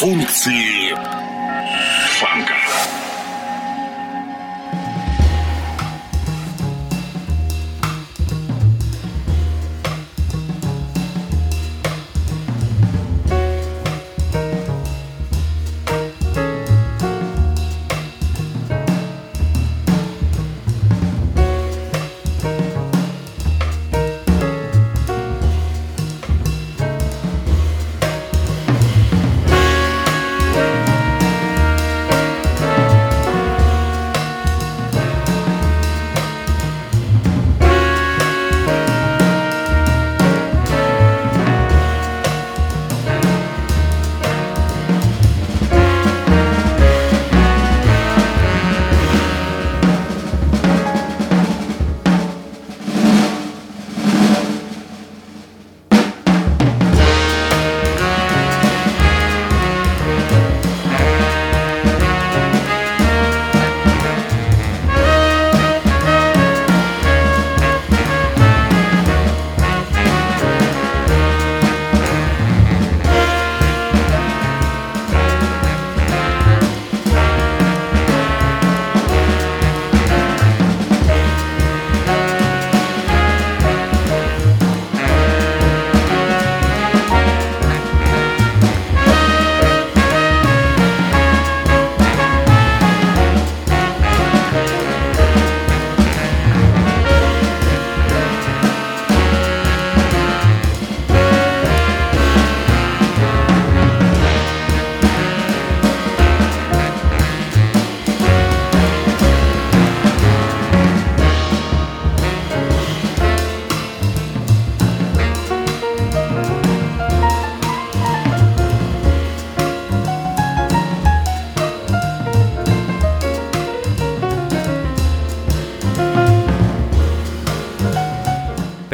Функции фанка.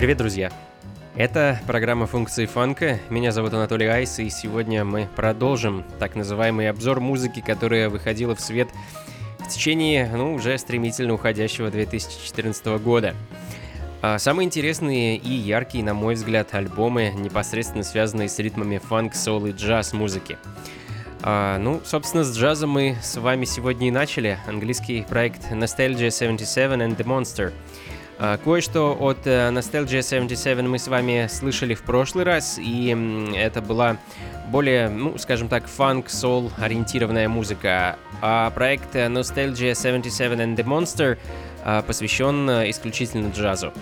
Привет, друзья! Это программа функции фанка. Меня зовут Анатолий Айс, и сегодня мы продолжим так называемый обзор музыки, которая выходила в свет в течение, ну, уже стремительно уходящего 2014 года. А самые интересные и яркие, на мой взгляд, альбомы, непосредственно связанные с ритмами фанк, соул и джаз музыки. А, ну, собственно, с джазом мы с вами сегодня и начали. Английский проект Nostalgia 77 and the Monster — кое-что от э, Nostalgia 77 мы с вами слышали в прошлый раз, и это была более, ну, скажем так, фанк-сол ориентированная музыка. А проект э, Nostalgia 77 and the Monster а, посвящен э, исключительно джазу.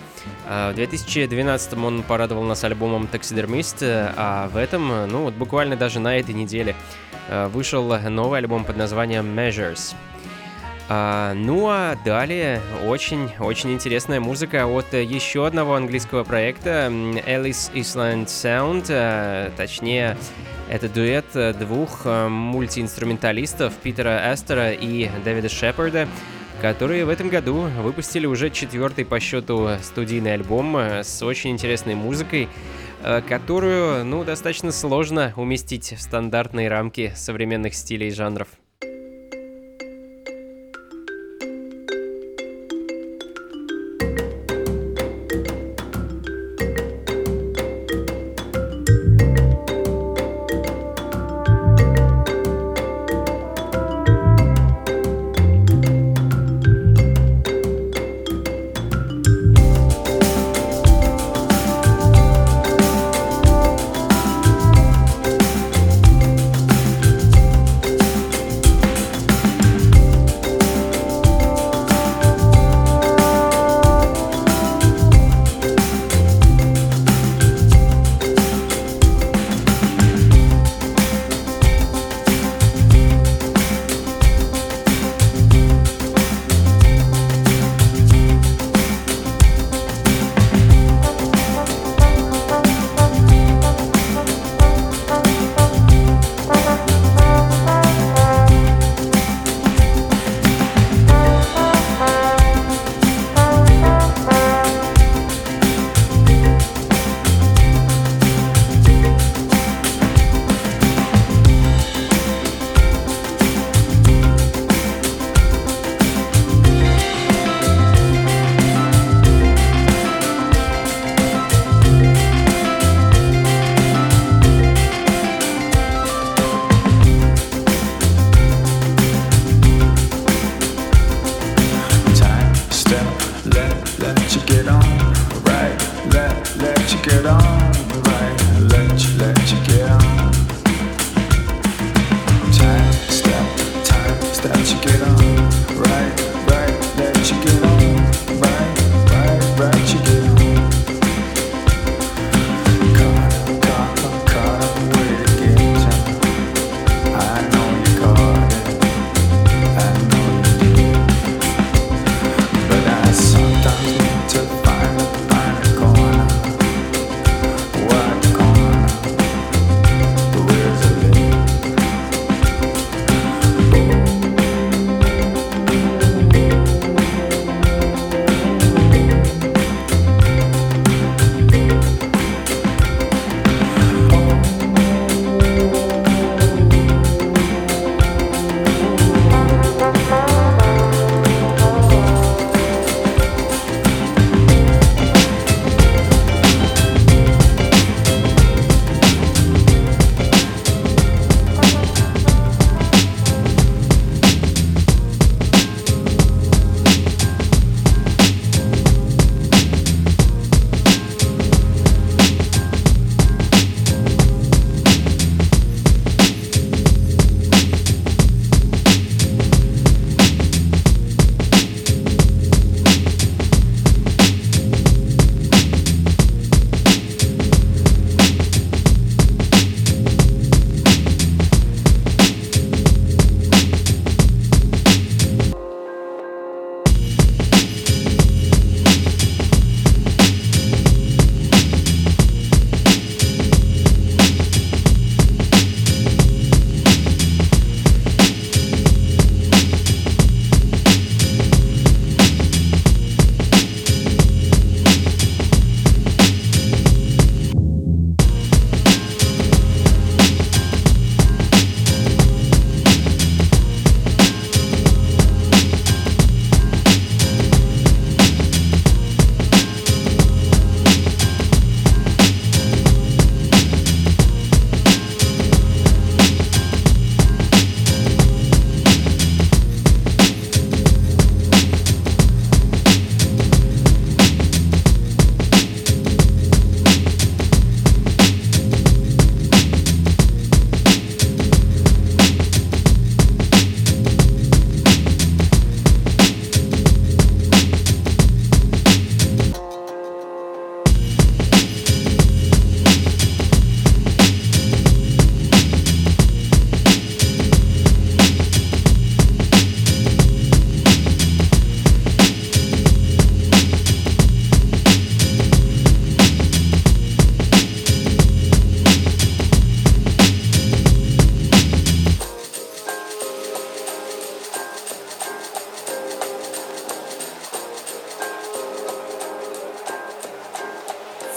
А, в 2012 он порадовал нас альбомом Taxidermist, а в этом, ну, вот буквально даже на этой неделе вышел новый альбом под названием Measures. А, ну а далее очень-очень интересная музыка от еще одного английского проекта Alice Island Sound, а, точнее это дуэт двух а, мультиинструменталистов Питера Эстера и Дэвида Шепарда, которые в этом году выпустили уже четвертый по счету студийный альбом с очень интересной музыкой, которую, ну, достаточно сложно уместить в стандартные рамки современных стилей и жанров.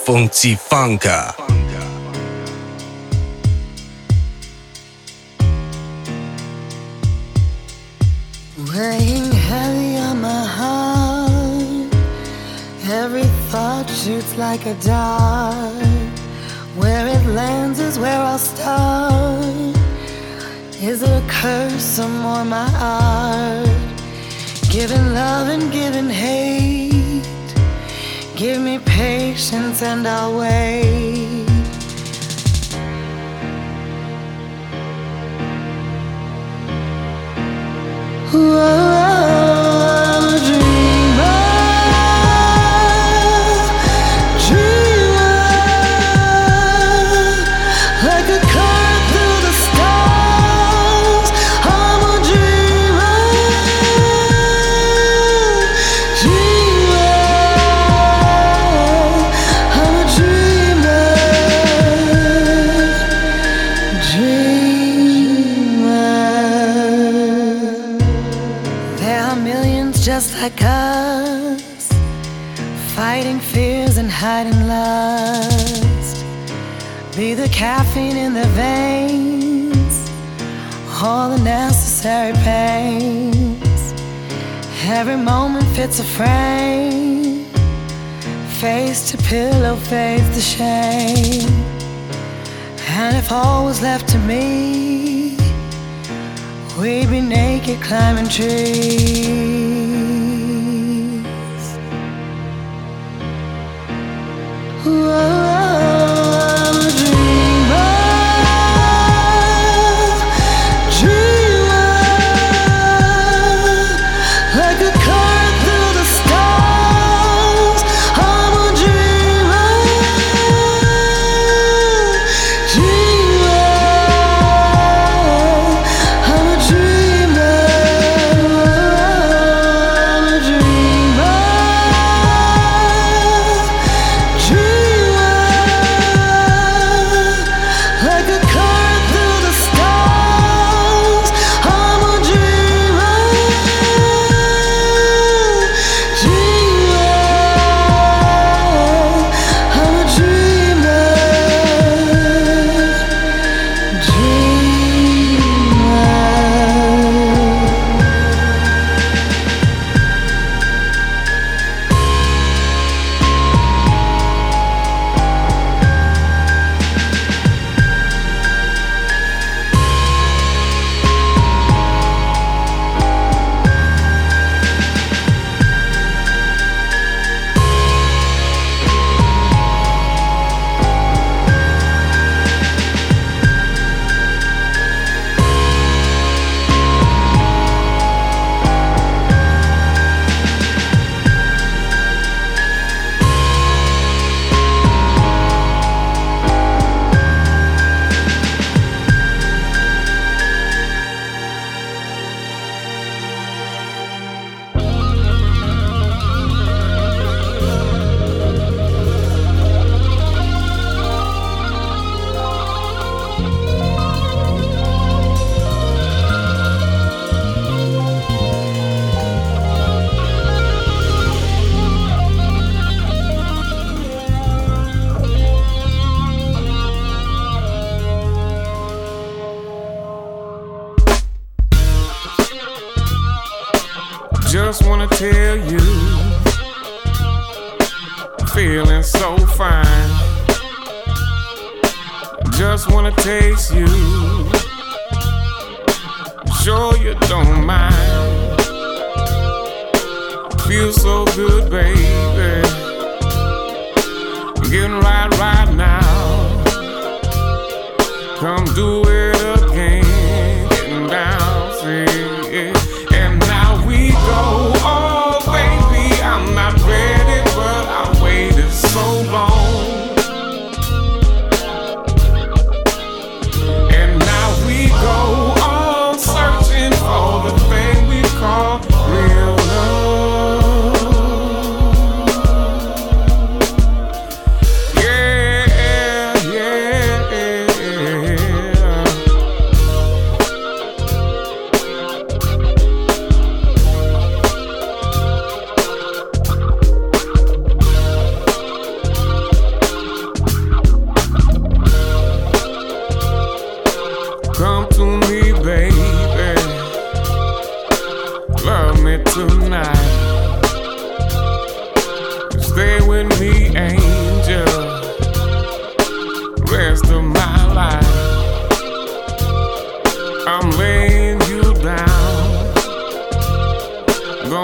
Funky Funka. Weighing heavy on my heart, every thought shoots like a dart. Where it lands is where I'll start. Is it a curse or more my art? Giving love and giving hate. Give me patience and I'll wait. Whoa. Oh, oh, like Every moment fits a frame, face to pillow, face to shame. And if all was left to me, we'd be naked climbing trees. Whoa.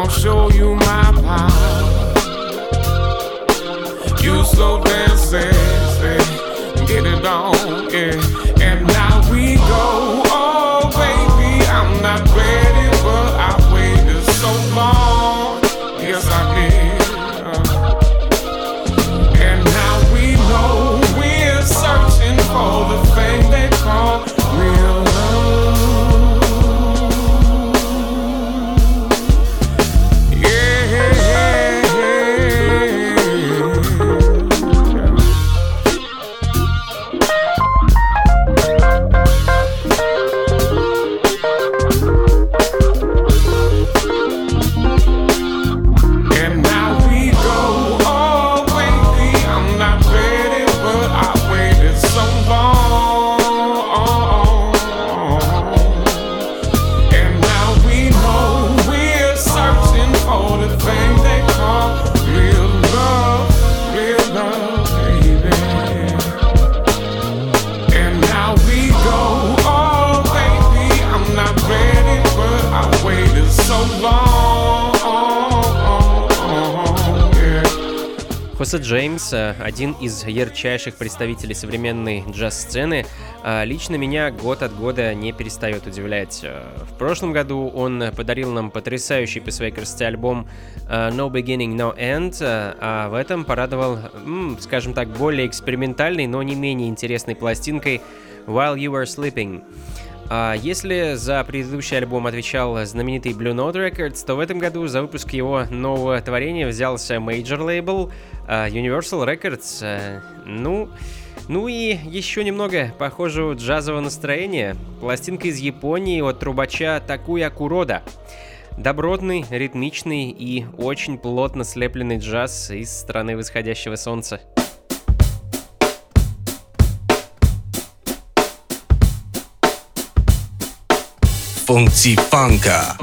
Gonna show you my power. You so damn Джеймс, один из ярчайших представителей современной джаз-сцены, а, лично меня год от года не перестает удивлять. Э, В прошлом году он подарил нам потрясающий по своей красоте альбом э, No Beginning, No End, а в этом порадовал, скажем так, более экспериментальной, но не менее интересной пластинкой While You Were Sleeping. А если за предыдущий альбом отвечал знаменитый Blue Note Records, то в этом году за выпуск его нового творения взялся Major Label а, Universal Records. А, Ну, ну и еще немного похожего джазового настроения. Пластинка из Японии от трубача Такуя Курода. Добротный, ритмичный и очень плотно слепленный джаз из страны восходящего солнца. Funky Funka.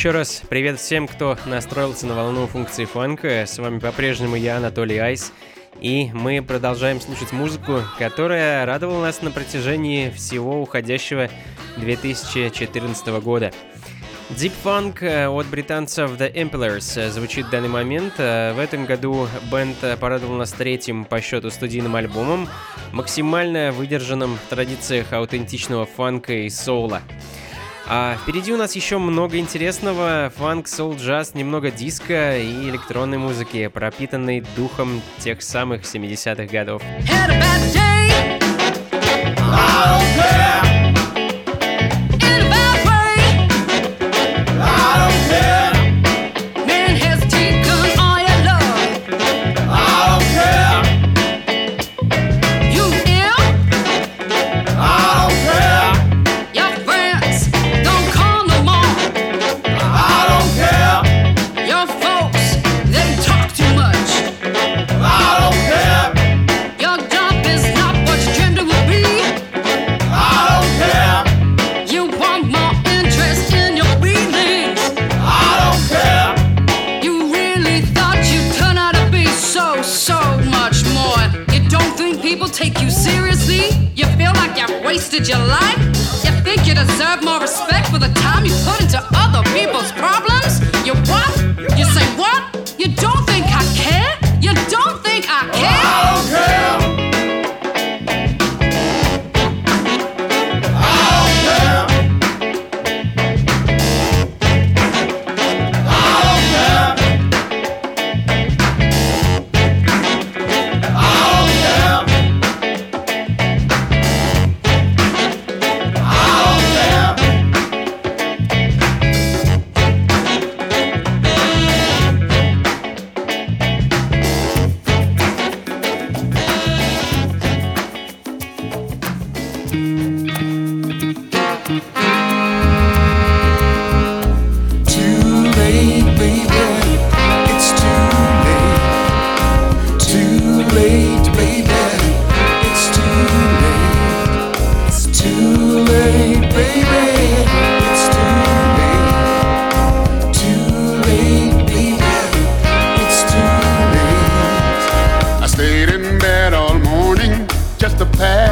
Еще раз привет всем, кто настроился на волну функции фанка. С вами по-прежнему я, Анатолий Айс. И мы продолжаем слушать музыку, которая радовала нас на протяжении всего уходящего 2014 года. Deep Funk э, от британцев The Impellers э, звучит в данный момент. Э, в этом году бенд порадовал нас третьим по счету студийным альбомом, максимально выдержанным в традициях аутентичного фанка и соула. А впереди у нас еще много интересного. Фанк, соул, джаз, немного диска и электронной музыки, пропитанной духом тех самых 70-х годов. Had a bad day. Wasted your life? You think you deserve more respect for the time you put into other people's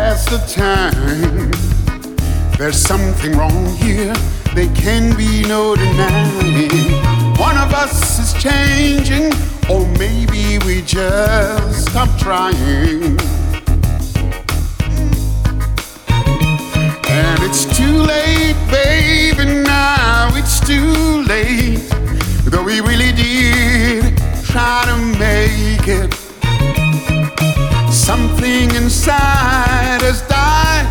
Past the time. There's something wrong here, there can be no denying. One of us is changing, or maybe we just stop trying. And it's too late, baby, now it's too late. Though we really did try to make it. Something inside has died,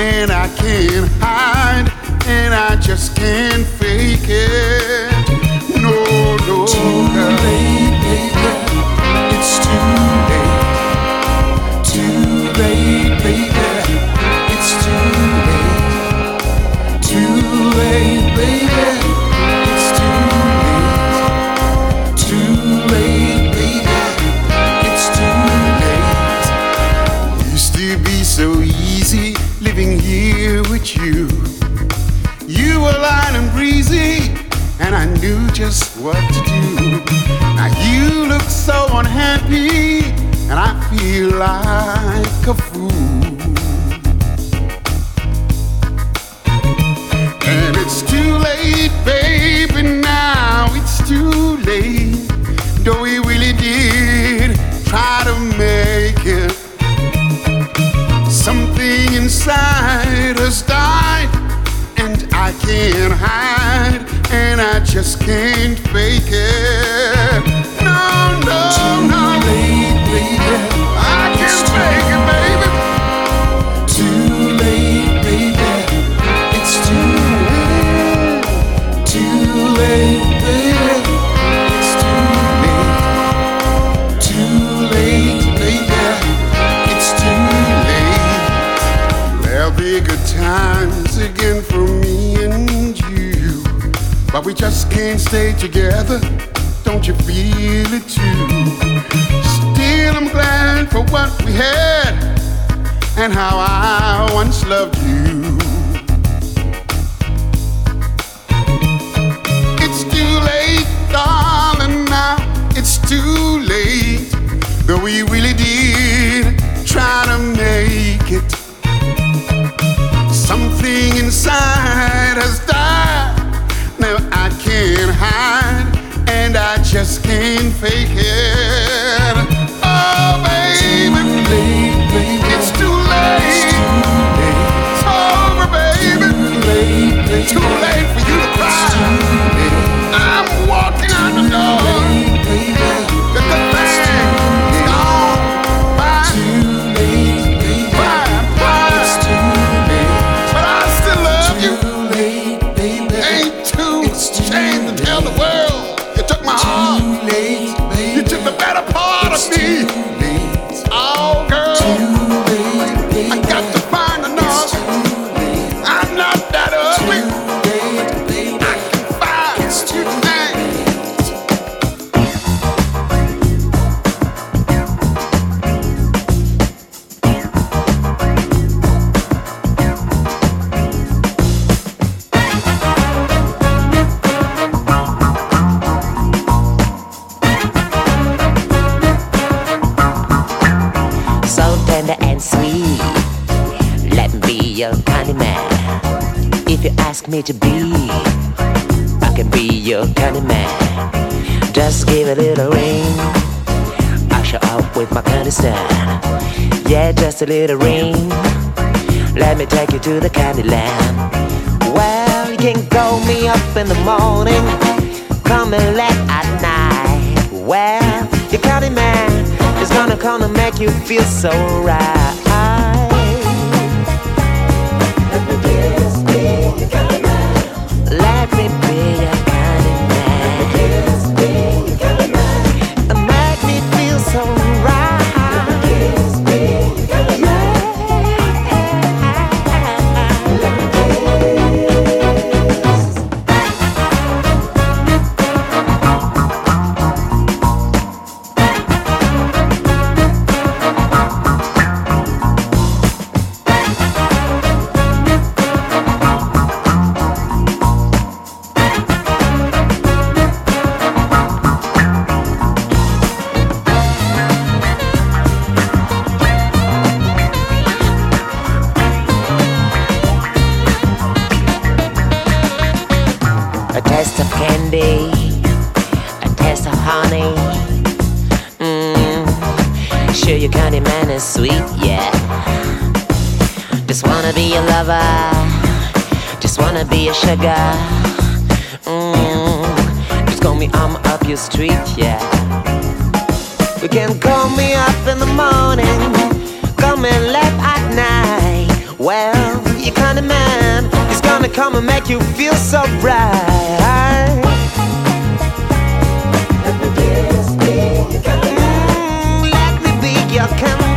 and I can't hide, and I just can't fake it. No, no. and I knew just what to do. Now you look so unhappy, and I feel like a fool. And it's too late, baby, now it's too late. Though we really did try to make it. Something inside has died, and I can't hide. I just can't fake it. No, no, no. Late, baby. But we just can't stay together. Don't you feel it too? Still, I'm glad for what we had and how I once loved you. Can't fake it. A little ring. Let me take you to the candy land. Well, you can call me up in the morning. Come and let at night. Well, your candy man is gonna come and make you feel so right. Let me be your sugar. Mm. Just call me, I'm up your street, yeah. You can call me up in the morning, call me late at night. Well, you kind of man is gonna come and make you feel so right. Mm, let me be your candy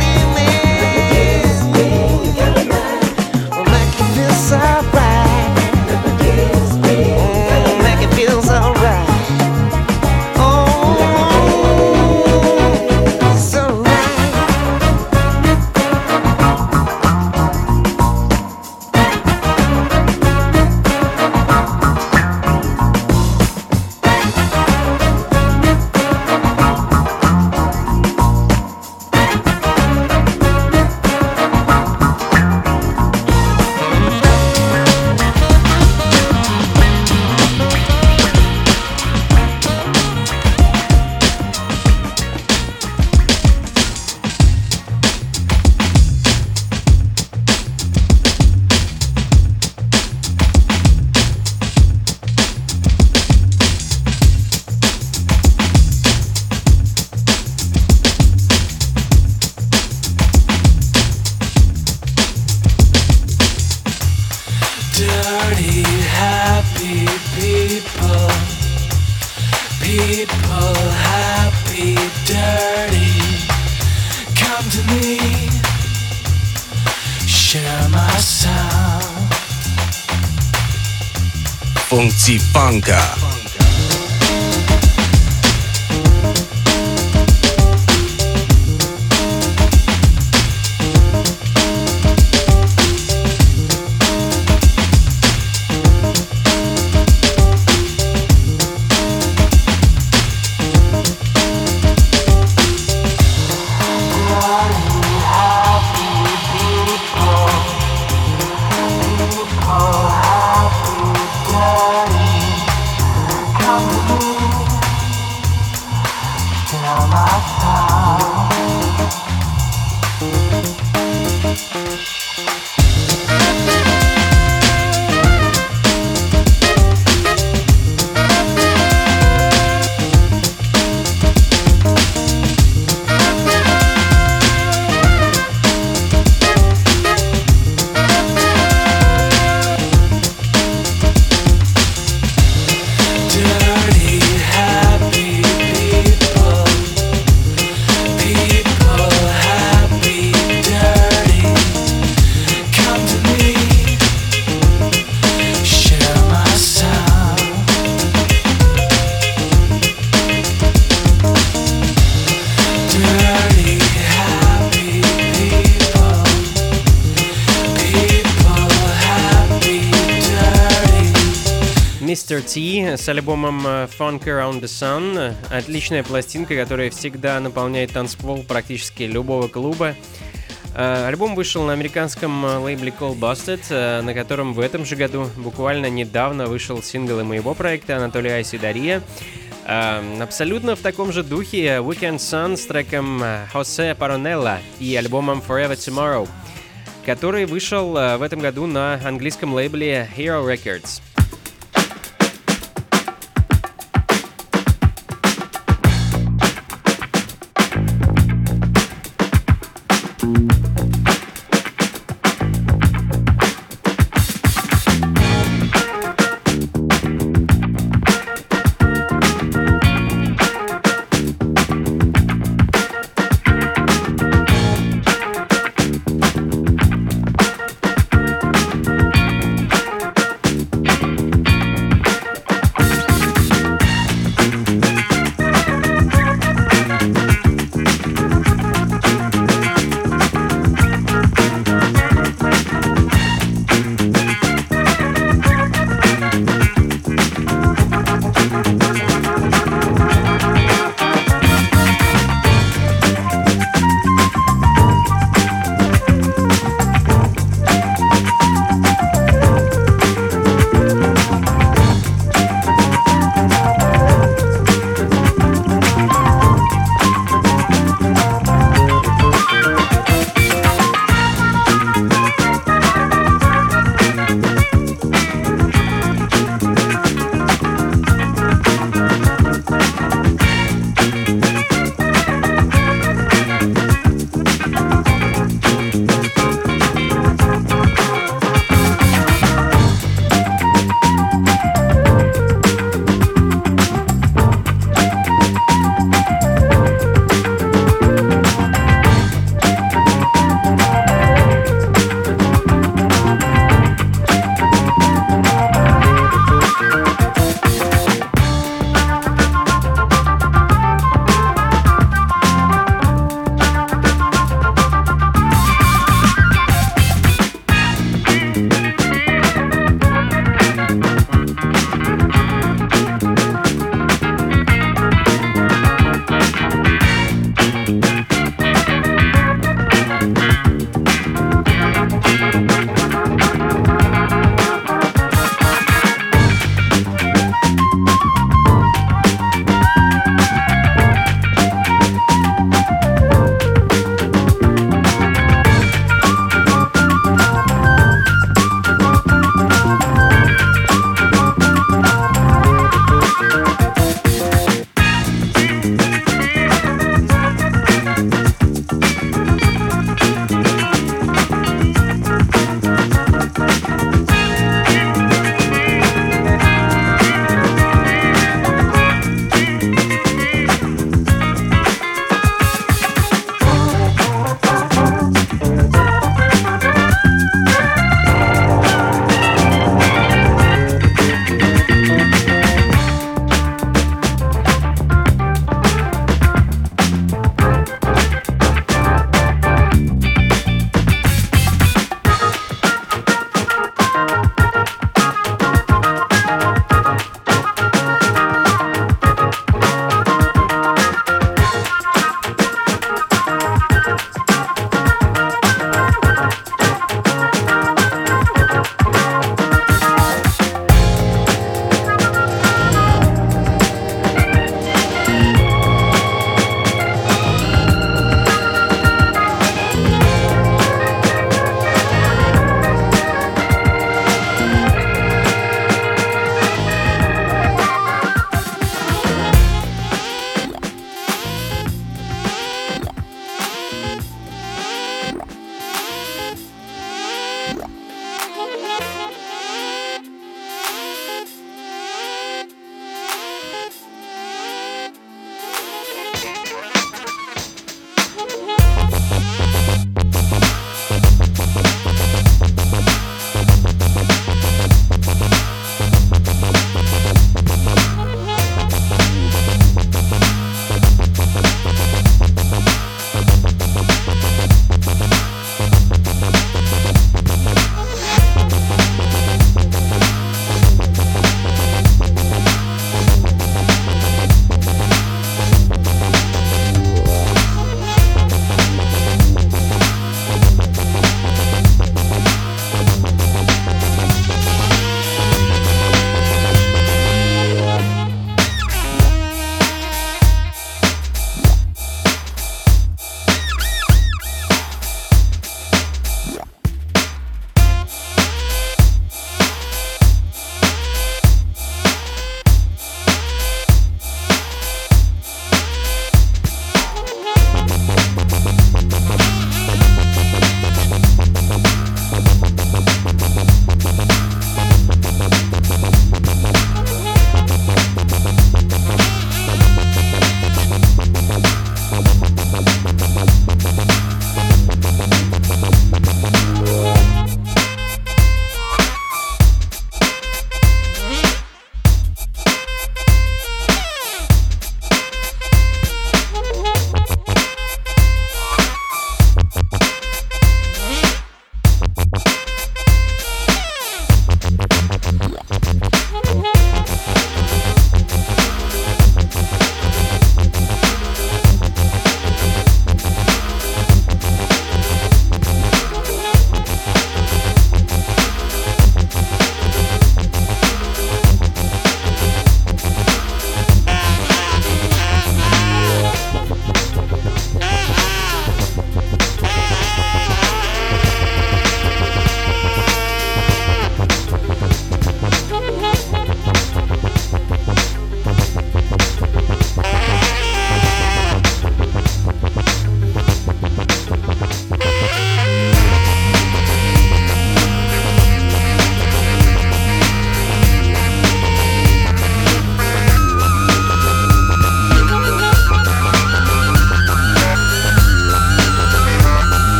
Mr. T с альбомом э, Funk Around the Sun. Отличная пластинка, которая всегда наполняет танцпол практически любого клуба. Э, Альбом вышел на американском э, лейбле Call Busted, на котором в этом же году буквально недавно вышел сингл и моего проекта Анатолия Айси Дария. Э, Абсолютно в таком же духе Weekend Sun с треком Хосе Паронелла и альбомом Forever Tomorrow, который вышел в этом году на английском лейбле Hero Records.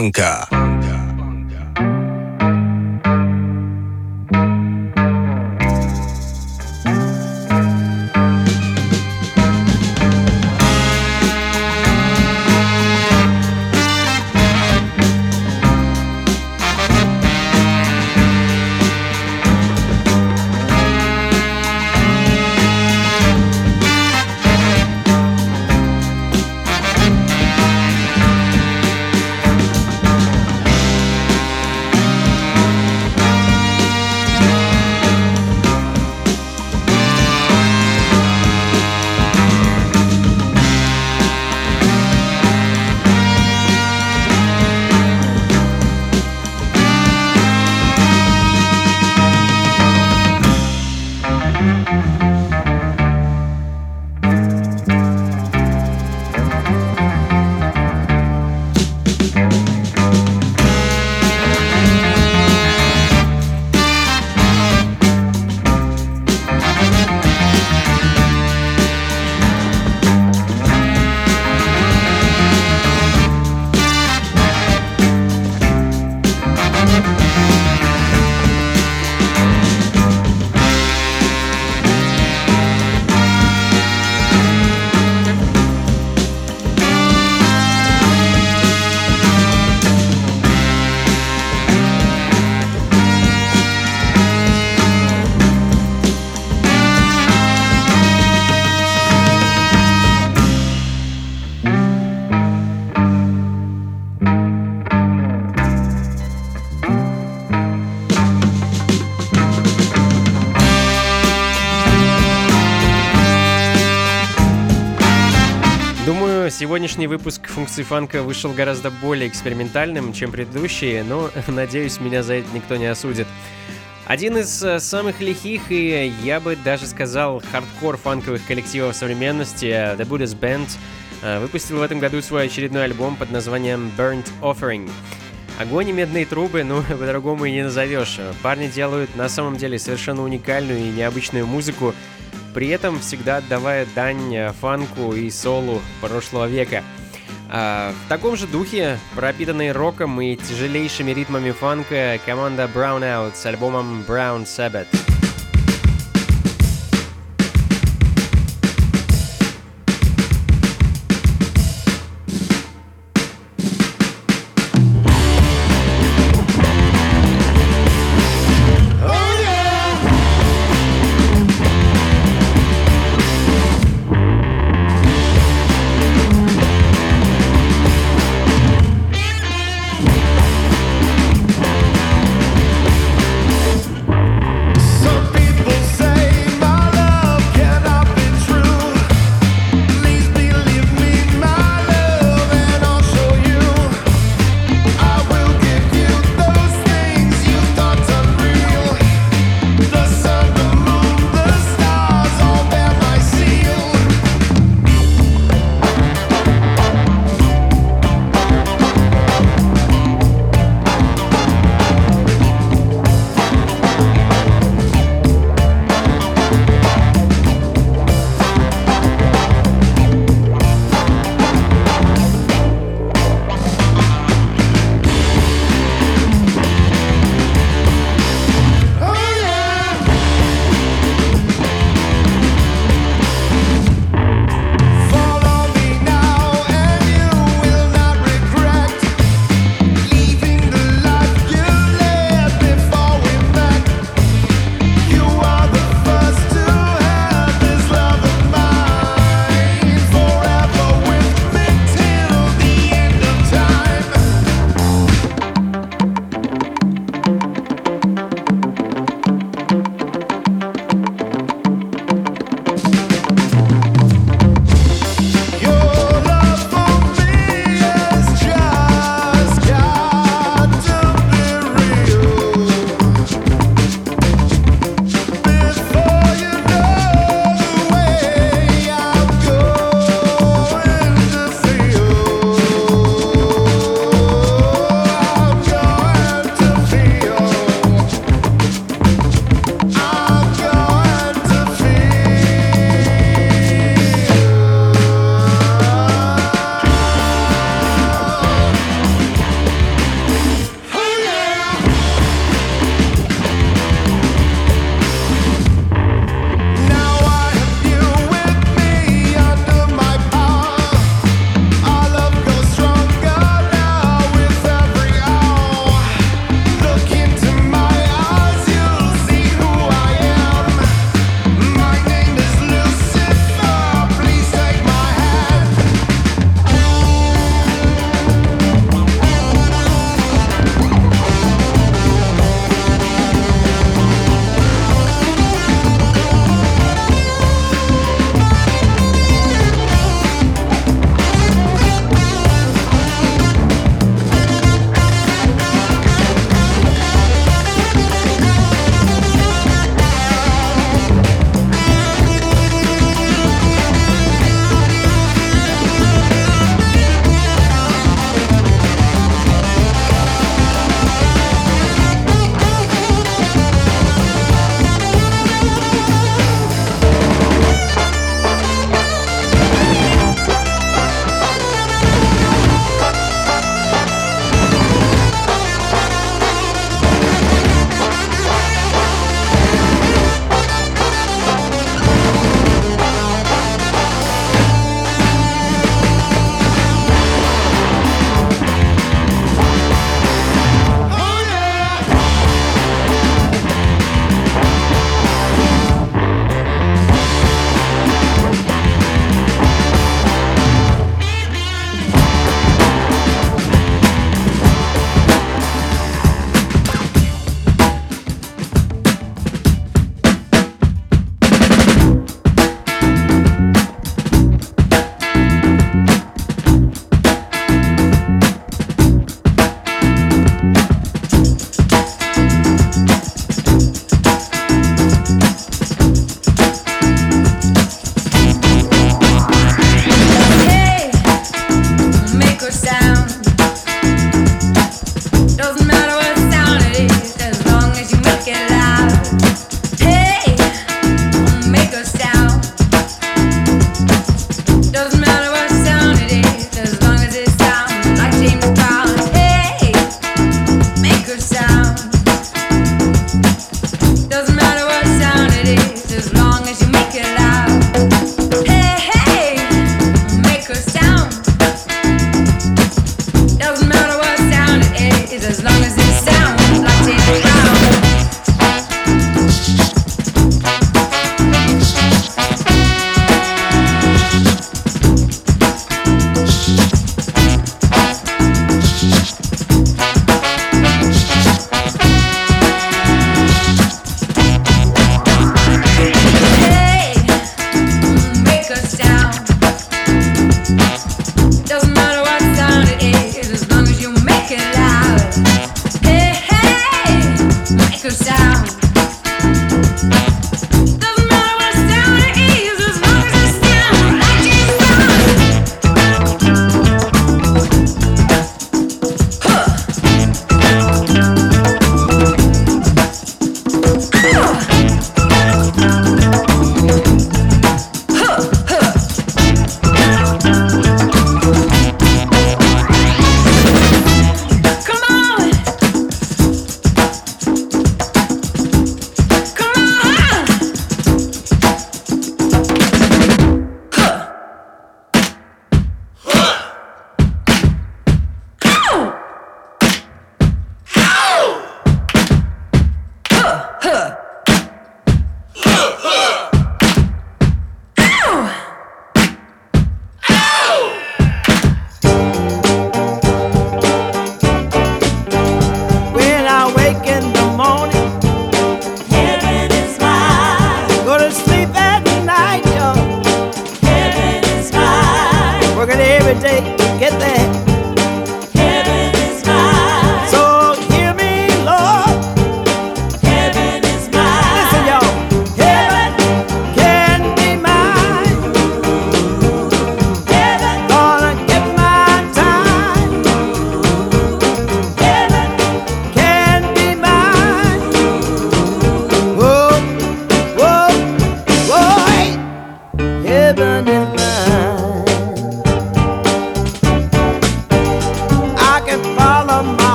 さんか。Сегодняшний выпуск функции фанка вышел гораздо более экспериментальным, чем предыдущие, но, надеюсь, меня за это никто не осудит. Один из э, самых лихих и, я бы даже сказал, хардкор фанковых коллективов современности, э, The Buddha's Band, э, выпустил в этом году свой очередной альбом под названием Burnt Offering. Огонь и медные трубы, ну, по-другому и не назовешь. Парни делают на самом деле совершенно уникальную и необычную музыку, при этом всегда отдавая дань э, фанку и солу прошлого века. А, в таком же духе, пропитанной роком и тяжелейшими ритмами фанка, команда Brown Out с альбомом Brown Sabbath.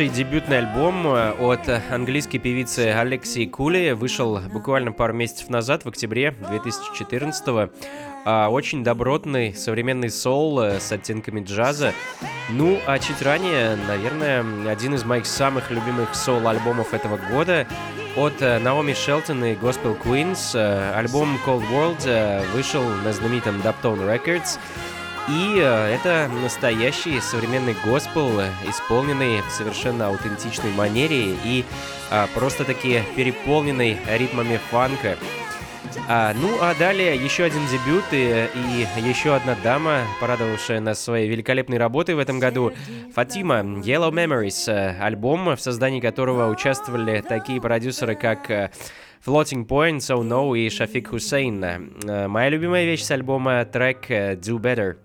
Замечательнейший дебютный альбом э, от английской певицы Алексии Кули вышел буквально пару месяцев назад, в октябре 2014 -го. А, Очень добротный современный соул э, с оттенками джаза. Ну, а чуть ранее, наверное, один из моих самых любимых соул-альбомов этого года от э, Наоми Шелтон и Gospel Queens. Альбом Cold World вышел на знаменитом Daptone Records. И э, это настоящий современный госпел, исполненный в совершенно аутентичной манере и а, просто-таки переполненный ритмами фанка. А, ну а далее еще один дебют и, и еще одна дама, порадовавшая нас своей великолепной работой в этом году. Фатима, Yellow Memories, э, альбом, в создании которого участвовали такие продюсеры, как э, Floating Point, So No и Шафик Хусейн. Э, Моя любимая вещь с альбома трек э, Do Better.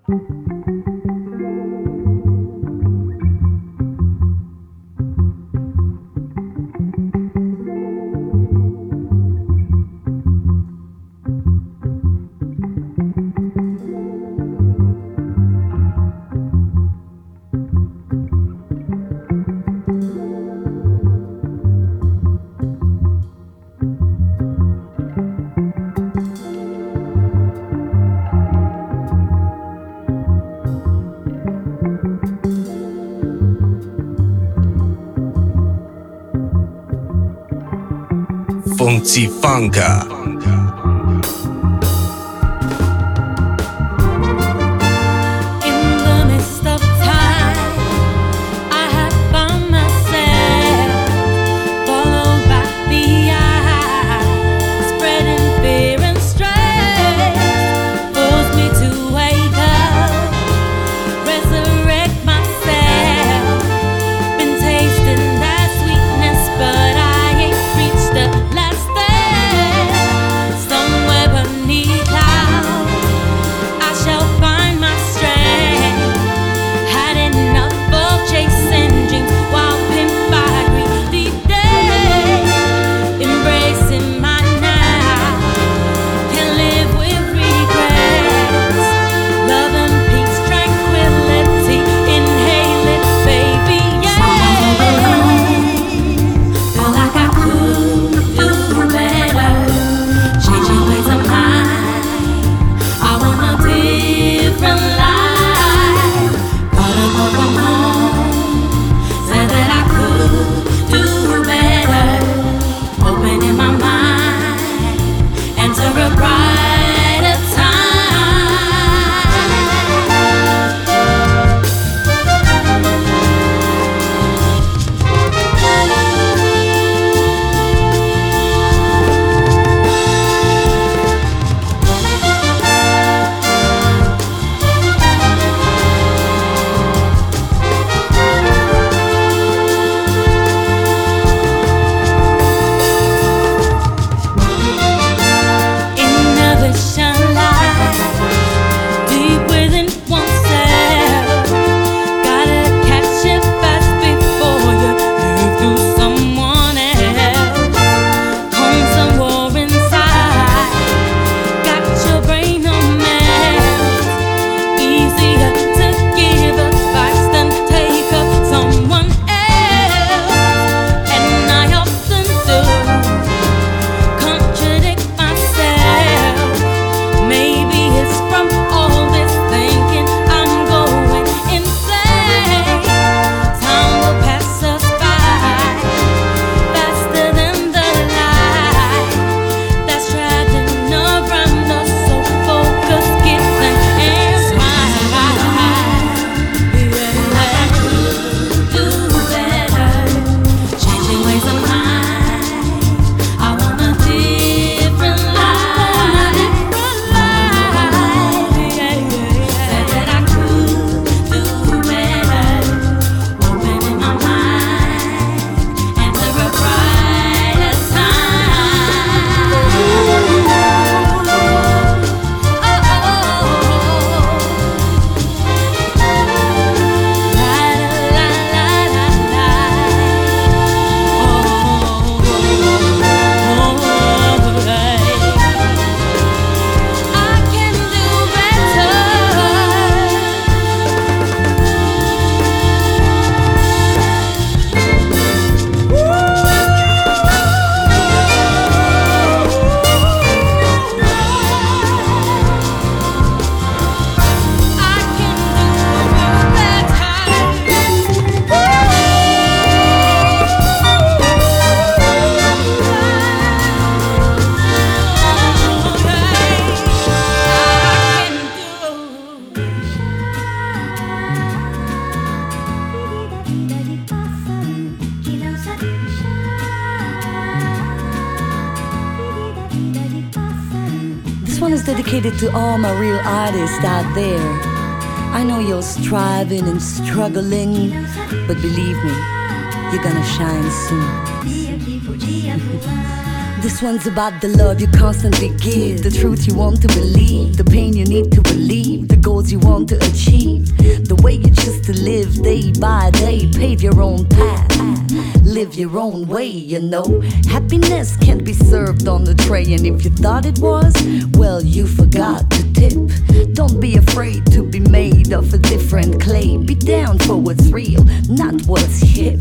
Blanca. All real artist out there. I know you're striving and struggling, but believe me, you're gonna shine soon. This one's about the love you constantly give, the truth you want to believe, the pain you need to relieve, the goals you want to achieve, the way you choose to live day by day, pave your own path, live your own way, you know. Happiness can't be served on the tray, and if you thought it was, well, you forgot to Don't be afraid to be made of a different clay. Be down for what's real, not what's hip.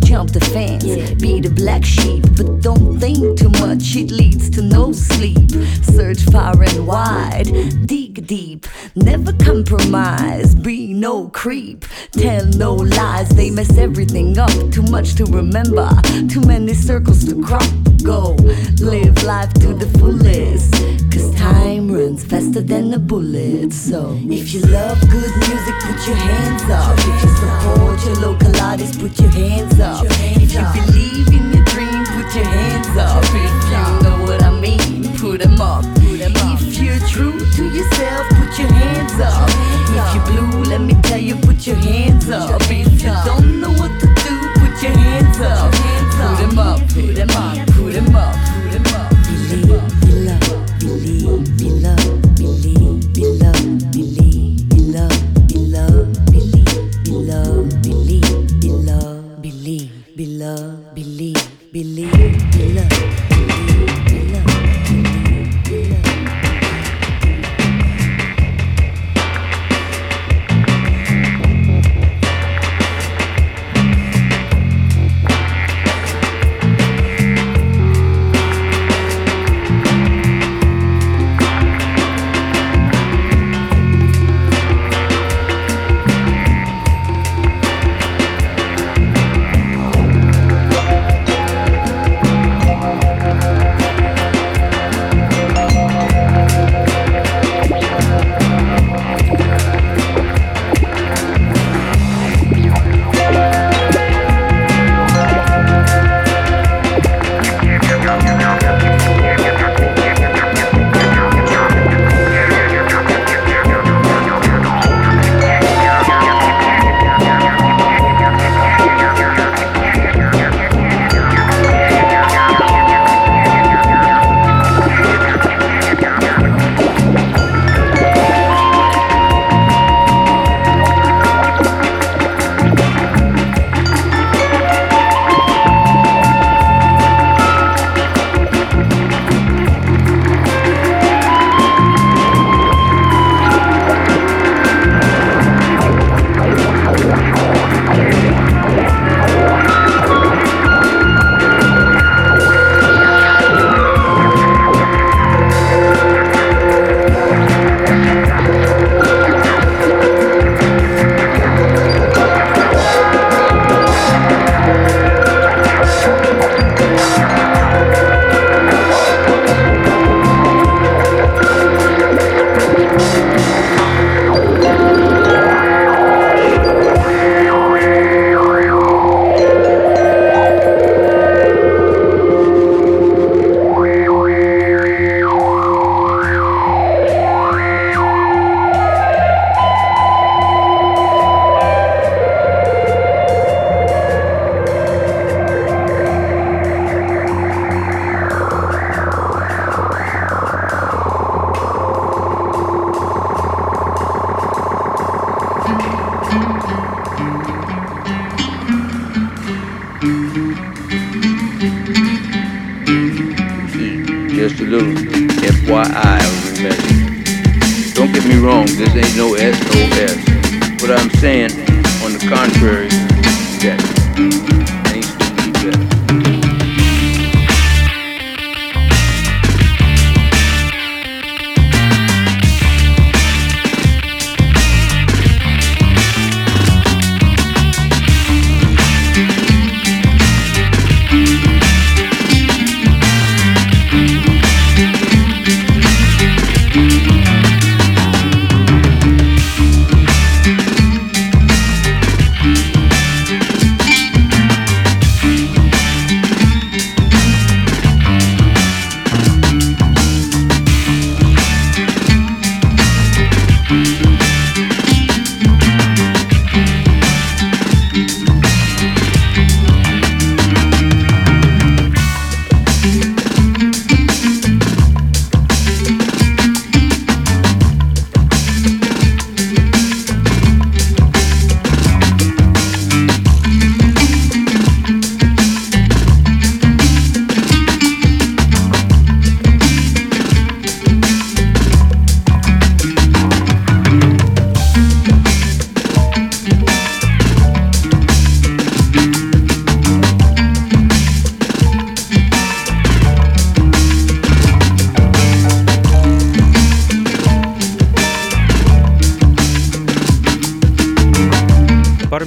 Jump the fence, be the black sheep, but don't think too much, it leads to no sleep. Search far and wide, dig deep, never compromise, be no creep. Tell no lies, they mess everything up. Too much to remember, too many circles to crop. Go, live life to the fullest. Cause time runs faster than a bullet. So, if you love good music, put your hands up. If you support your local artists, put your hands up. If you believe in your dream, put your hands up. If you know what I mean, put them up. If you're true to yourself, put your hands up. If you're blue, let me tell you, put your hands up. If you don't know what to do, put your hands up. Put them up, put them up, put them up,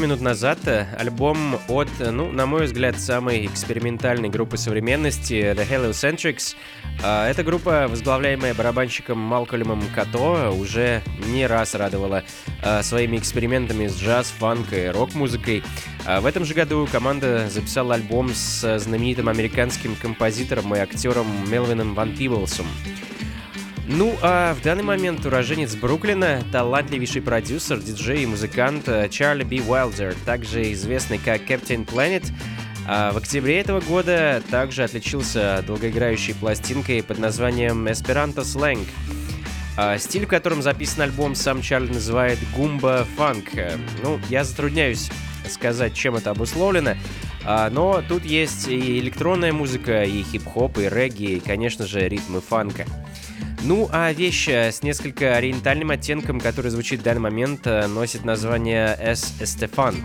минут назад э, альбом от, э, ну, на мой взгляд, самой экспериментальной группы современности The Heliocentrics. А, эта группа, возглавляемая барабанщиком Малкольмом Като, уже не раз радовала а, своими экспериментами с джаз, фанк и рок-музыкой. А в этом же году команда записала альбом с знаменитым американским композитором и актером Мелвином Ван Пиблсом. Ну, а в данный момент уроженец Бруклина, талантливейший продюсер, диджей и музыкант э, Чарли Би Уайлдер, также известный как Captain Planet, а в октябре этого года также отличился долгоиграющей пластинкой под названием Esperanto Slang. А стиль, в котором записан альбом, сам Чарли называет гумба фанк. Ну, я затрудняюсь сказать, чем это обусловлено, а, но тут есть и электронная музыка, и хип-хоп, и регги, и, конечно же, ритмы фанка. Ну, а вещь э, с несколько ориентальным оттенком, который звучит в данный момент, э, носит название «С. Эстефан».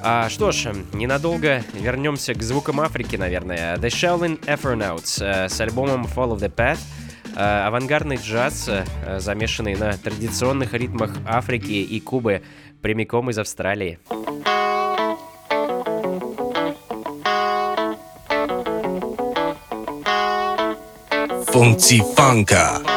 А, что ж, ненадолго вернемся к звукам Африки, наверное. The Shaolin Afronauts э, с альбомом Follow the Path. Авангардный джаз, замешанный на традиционных ритмах Африки и Кубы, прямиком из Австралии. Funzi Funker.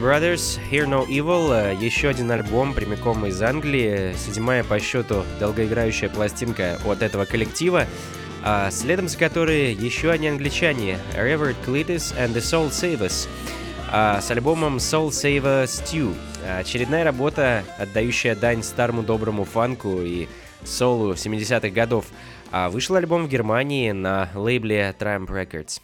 Brothers, Hear No Evil, э, еще один альбом прямиком из Англии, седьмая по счету долгоиграющая пластинка от этого коллектива, а следом за которой еще одни англичане, Revert Cletus and the Soul Savers, а с альбомом Soul Saver Stew. Очередная работа, отдающая дань старому доброму фанку и солу 70-х годов. А вышел альбом в Германии на лейбле Triumph Records.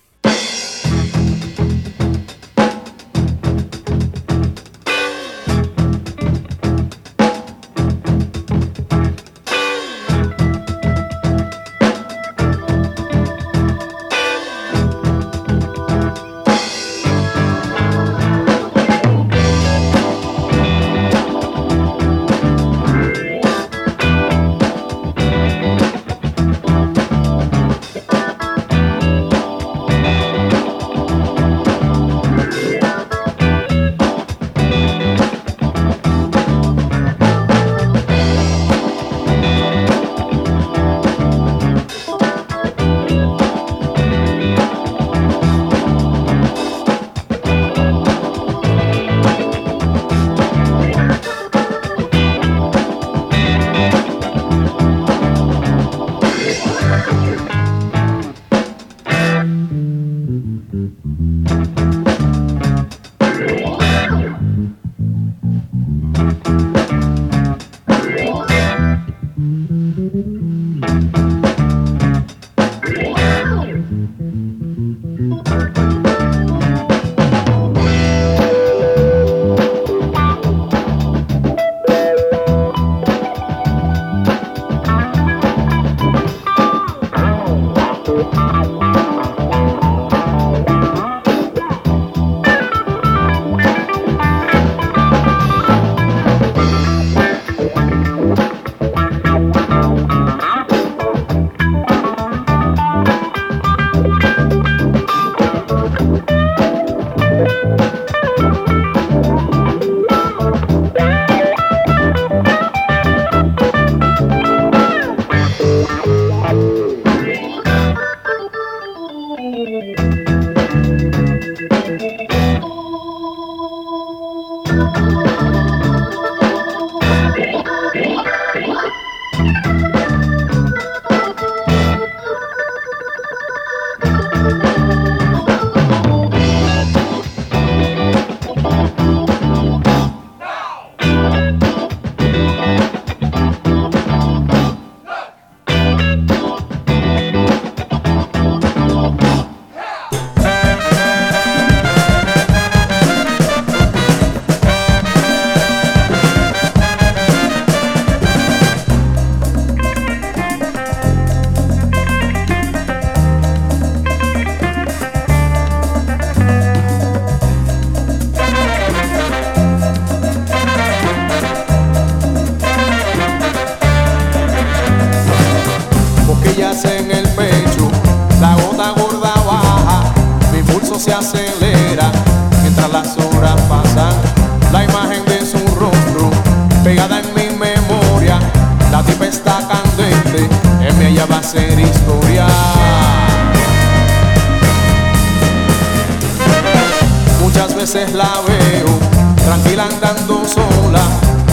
veces la veo, tranquila andando sola,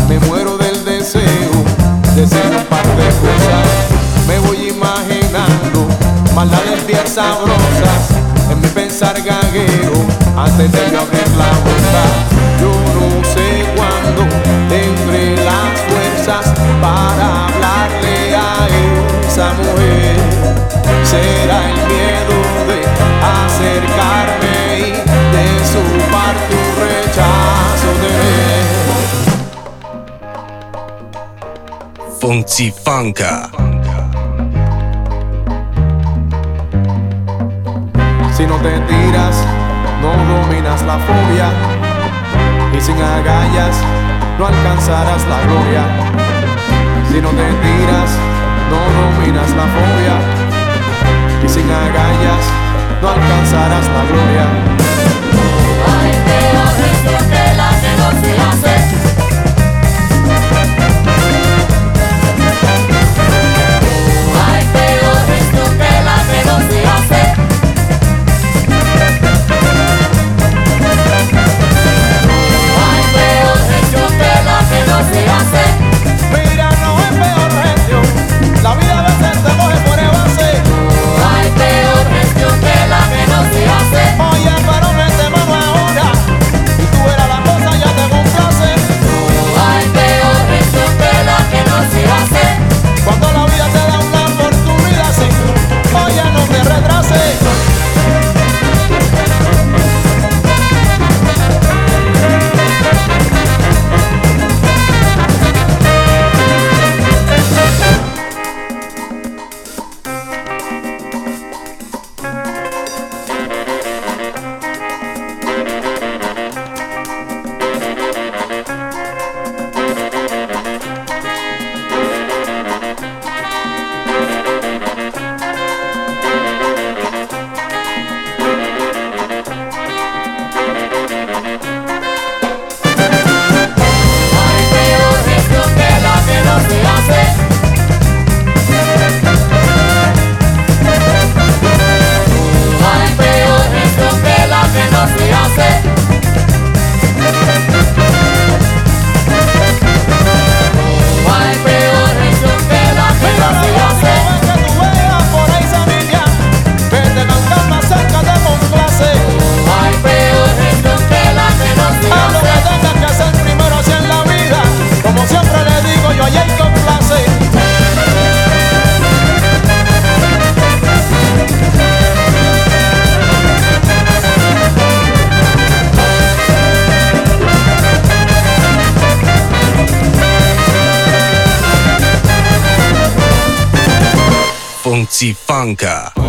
me muero del deseo de ser un par de cosas. Me voy imaginando maldades bien sabrosas, en mi pensar gagueo antes de abrir la boca. Yo no sé cuándo tendré las fuerzas para hablarle a esa mujer. Será el miedo de acercarme y de su Funka. Si no te tiras, no dominas la fobia. Y sin agallas, no alcanzarás la gloria. Si no te tiras, no dominas la fobia. Y sin agallas, no alcanzarás la gloria. Franca.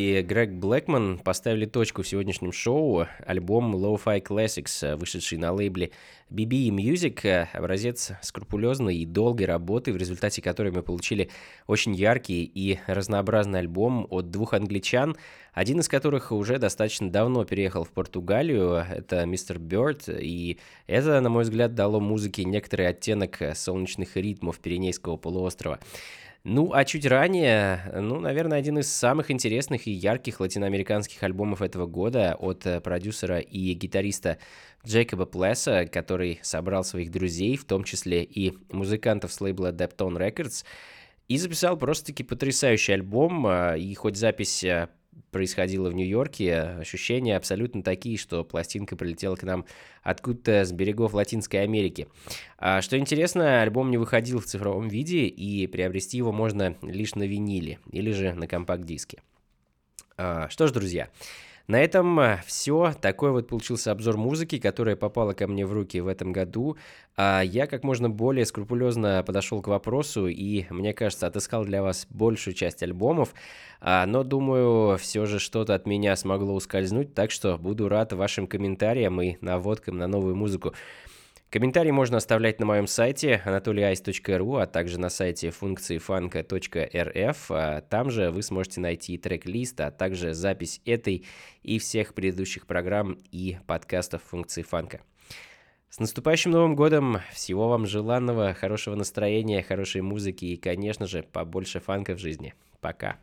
И Грег Блэкман поставили точку в сегодняшнем шоу. Альбом Lo-Fi Classics, вышедший на лейбле BB Music, образец скрупулезной и долгой работы, в результате которой мы получили очень яркий и разнообразный альбом от двух англичан, один из которых уже достаточно давно переехал в Португалию, это мистер Бёрд, и это, на мой взгляд, дало музыке некоторый оттенок солнечных ритмов Пиренейского полуострова. Ну, а чуть ранее, ну, наверное, один из самых интересных и ярких латиноамериканских альбомов этого года от э, продюсера и гитариста Джейкоба Плесса, который собрал своих друзей, в том числе и музыкантов с лейбла Deptone Records, и записал просто-таки потрясающий альбом, э, и хоть запись э, происходило в Нью-Йорке, ощущения абсолютно такие, что пластинка прилетела к нам откуда-то с берегов Латинской Америки. А, что интересно, альбом не выходил в цифровом виде, и приобрести его можно лишь на виниле или же на компакт-диске. А, что ж, друзья, на этом все. Такой вот получился обзор музыки, которая попала ко мне в руки в этом году. А я как можно более скрупулезно подошел к вопросу и, мне кажется, отыскал для вас большую часть альбомов. А, но, думаю, все же что-то от меня смогло ускользнуть, так что буду рад вашим комментариям и наводкам на новую музыку. Комментарии можно оставлять на моем сайте anatolyice.ru, а также на сайте функциифанка.рф. А Там же вы сможете найти трек-лист, а также запись этой и всех предыдущих программ и подкастов функции фанка. С наступающим Новым годом! Всего вам желанного, хорошего настроения, хорошей музыки и, конечно же, побольше фанка в жизни. Пока!